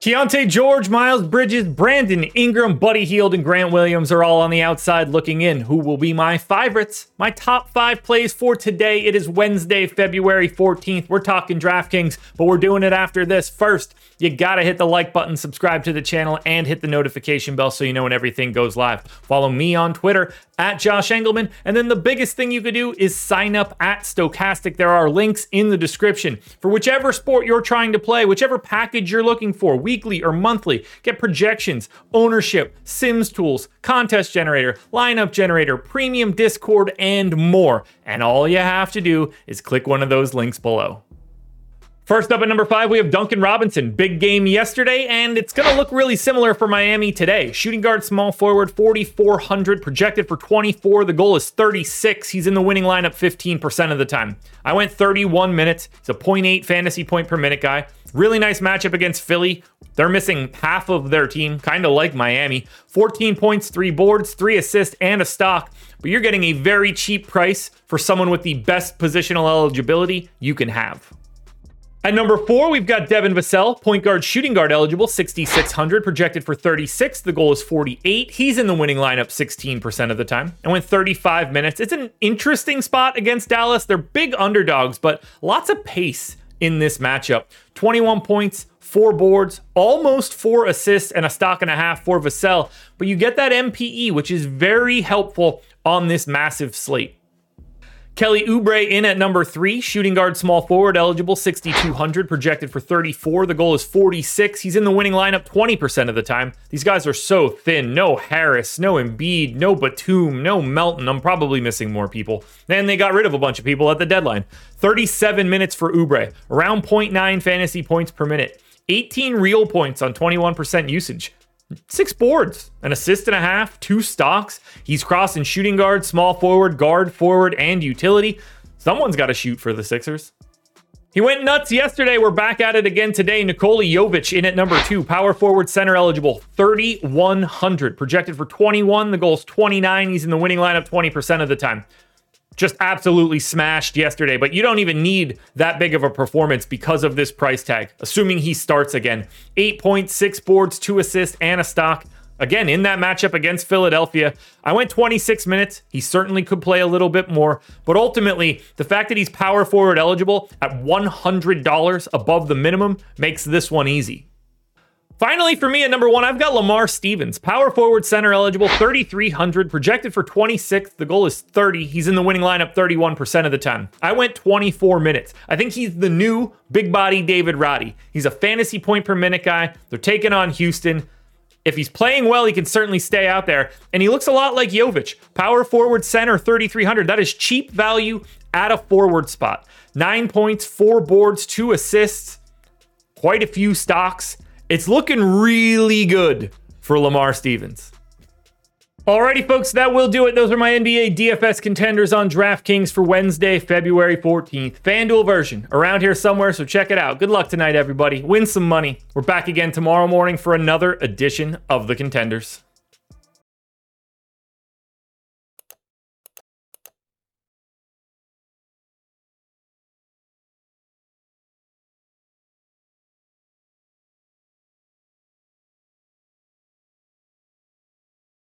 Keyonte George, Miles Bridges, Brandon Ingram, Buddy Hield, and Grant Williams are all on the outside looking in. Who will be my favorites? My top five plays for today. It is Wednesday, February 14th. We're talking DraftKings, but we're doing it after this. First, you gotta hit the like button, subscribe to the channel, and hit the notification bell so you know when everything goes live. Follow me on Twitter at Josh Engleman. And then the biggest thing you could do is sign up at Stokastic. There are links in the description for whichever sport you're trying to play, whichever package you're looking for weekly or monthly. Get projections, ownership, Sims tools, contest generator, lineup generator, premium Discord, and more. And all you have to do is click one of those links below. First up at number five, we have Duncan Robinson. Big game yesterday, and it's going to look really similar for Miami today. Shooting guard, small forward, 4,400, projected for 24. The goal is 36. He's in the winning lineup 15% of the time. I went 31 minutes. He's a 0.8 fantasy point per minute guy. Really nice matchup against Philly. They're missing half of their team, kind of like Miami. 14 points, three boards, three assists, and a stock. But you're getting a very cheap price for someone with the best positional eligibility you can have. At number four, we've got Devin Vassell, point guard, shooting guard eligible, 6,600, projected for 36. The goal is 48. He's in the winning lineup 16% of the time and went 35 minutes. It's an interesting spot against Dallas. They're big underdogs, but lots of pace in this matchup. 21 points, four boards, almost four assists, and a stock and a half for Vassell. But you get that MPE, which is very helpful on this massive slate. Kelly Oubre in at number three, shooting guard, small forward, eligible, 6,200, projected for 34. The goal is 46. He's in the winning lineup 20% of the time. These guys are so thin. No Harris, no Embiid, no Batum, no Melton. I'm probably missing more people. And they got rid of a bunch of people at the deadline. 37 minutes for Oubre, around 0.9 fantasy points per minute. 18 real points on 21% usage six boards, an assist and a half, two stocks. He's crossing shooting guard, small forward, guard, forward, and utility. Someone's got to shoot for the Sixers. He went nuts yesterday. We're back at it again today. Nikola Jovic in at number two, power forward, center eligible, 3,100, projected for 21. The goal is 29. He's in the winning lineup 20% of the time just absolutely smashed yesterday, but you don't even need that big of a performance because of this price tag, assuming he starts again. Eight points, six boards, two assists, and a stock. Again, in that matchup against Philadelphia, I went 26 minutes. He certainly could play a little bit more, but ultimately, the fact that he's power forward eligible at $100 above the minimum makes this one easy. Finally, for me at number one, I've got Lamar Stevens, power forward, center eligible, 3,300, projected for 26th. The goal is 30. He's in the winning lineup 31% of the time. I went 24 minutes. I think he's the new big body David Roddy. He's a fantasy point per minute guy. They're taking on Houston. If he's playing well, he can certainly stay out there. And he looks a lot like Jovic. Power forward center, 3,300. That is cheap value at a forward spot. Nine points, four boards, two assists, quite a few stocks. It's looking really good for Lamar Stevens. Alrighty, folks, that will do it. Those are my NBA DFS contenders on DraftKings for Wednesday, February 14th. FanDuel version around here somewhere, so check it out. Good luck tonight, everybody. Win some money. We're back again tomorrow morning for another edition of the Contenders.